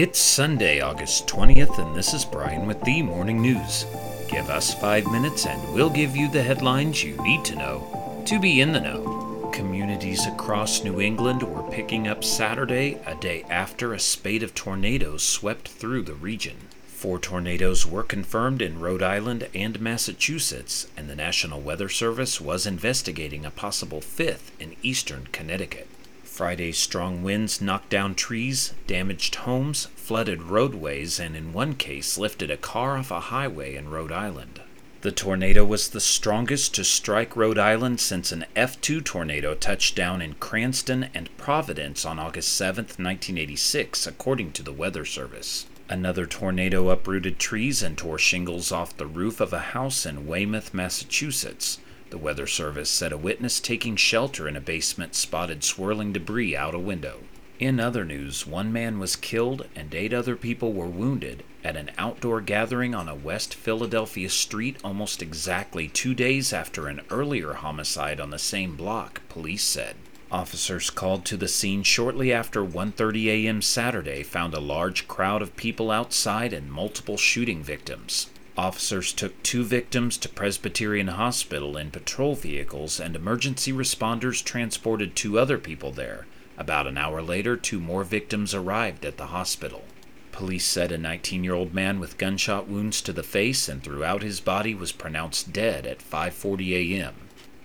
It's Sunday, August 20th, and this is Brian with the Morning News. Give us five minutes and we'll give you the headlines you need to know to be in the know. Communities across New England were picking up Saturday, a day after a spate of tornadoes swept through the region. Four tornadoes were confirmed in Rhode Island and Massachusetts, and the National Weather Service was investigating a possible fifth in eastern Connecticut. Friday's strong winds knocked down trees, damaged homes, flooded roadways, and in one case lifted a car off a highway in Rhode Island. The tornado was the strongest to strike Rhode Island since an F2 tornado touched down in Cranston and Providence on August 7, 1986, according to the Weather Service. Another tornado uprooted trees and tore shingles off the roof of a house in Weymouth, Massachusetts. The Weather Service said a witness taking shelter in a basement spotted swirling debris out a window. In other news, one man was killed and eight other people were wounded at an outdoor gathering on a West Philadelphia street almost exactly two days after an earlier homicide on the same block, police said. Officers called to the scene shortly after 1:30 a.m. Saturday found a large crowd of people outside and multiple shooting victims. Officers took two victims to Presbyterian Hospital in patrol vehicles, and emergency responders transported two other people there. About an hour later, two more victims arrived at the hospital. Police said a 19 year old man with gunshot wounds to the face and throughout his body was pronounced dead at 5:40 a.m.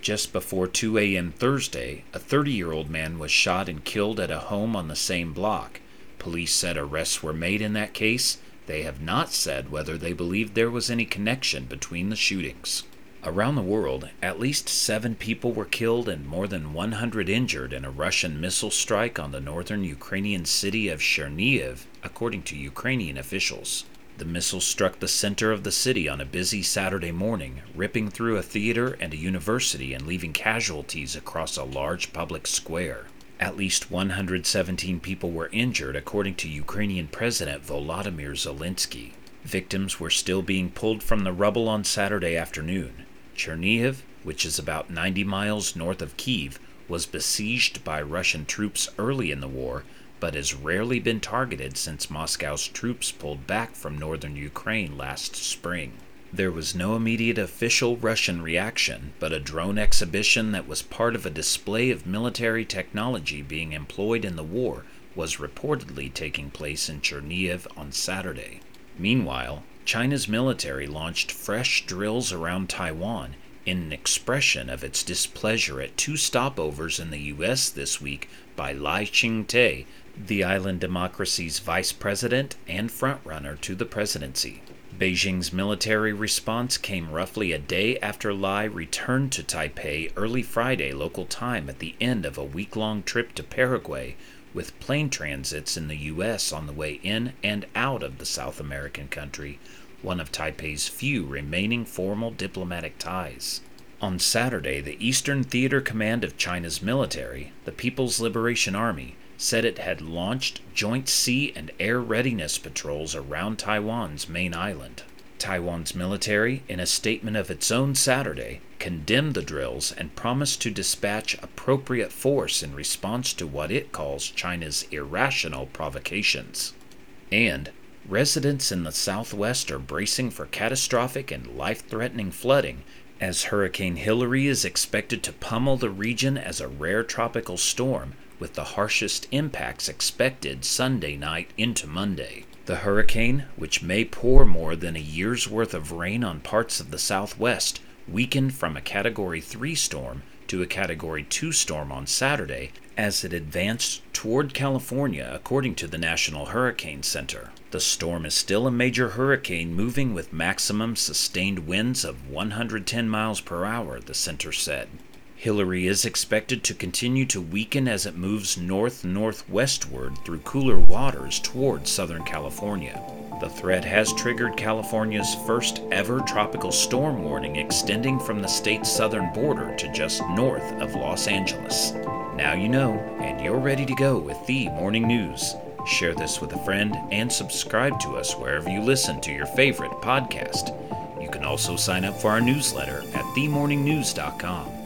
Just before 2 a.m. Thursday, a 30 year old man was shot and killed at a home on the same block. Police said arrests were made in that case they have not said whether they believe there was any connection between the shootings. Around the world, at least seven people were killed and more than 100 injured in a Russian missile strike on the northern Ukrainian city of Chernihiv, according to Ukrainian officials. The missile struck the center of the city on a busy Saturday morning, ripping through a theater and a university and leaving casualties across a large public square. At least 117 people were injured, according to Ukrainian President Volodymyr Zelensky. Victims were still being pulled from the rubble on Saturday afternoon. Chernihiv, which is about 90 miles north of Kiev, was besieged by Russian troops early in the war, but has rarely been targeted since Moscow's troops pulled back from northern Ukraine last spring. There was no immediate official Russian reaction, but a drone exhibition that was part of a display of military technology being employed in the war was reportedly taking place in Chernihiv on Saturday. Meanwhile, China's military launched fresh drills around Taiwan in an expression of its displeasure at two stopovers in the U.S. this week by Lai Ching-te, the island democracy's vice president and frontrunner to the presidency. Beijing's military response came roughly a day after Lai returned to Taipei early Friday local time at the end of a week long trip to Paraguay, with plane transits in the U.S. on the way in and out of the South American country, one of Taipei's few remaining formal diplomatic ties. On Saturday, the Eastern Theater Command of China's military, the People's Liberation Army, said it had launched joint sea and air readiness patrols around Taiwan's main island. Taiwan's military, in a statement of its own Saturday, condemned the drills and promised to dispatch appropriate force in response to what it calls China's irrational provocations. And residents in the southwest are bracing for catastrophic and life threatening flooding as Hurricane Hilary is expected to pummel the region as a rare tropical storm with the harshest impacts expected Sunday night into Monday. The hurricane, which may pour more than a year's worth of rain on parts of the southwest, weakened from a Category 3 storm to a Category 2 storm on Saturday as it advanced toward California, according to the National Hurricane Center. The storm is still a major hurricane moving with maximum sustained winds of 110 miles per hour, the center said. Hilary is expected to continue to weaken as it moves north northwestward through cooler waters toward Southern California. The threat has triggered California's first ever tropical storm warning extending from the state's southern border to just north of Los Angeles. Now you know, and you're ready to go with the morning news. Share this with a friend and subscribe to us wherever you listen to your favorite podcast. You can also sign up for our newsletter at themorningnews.com.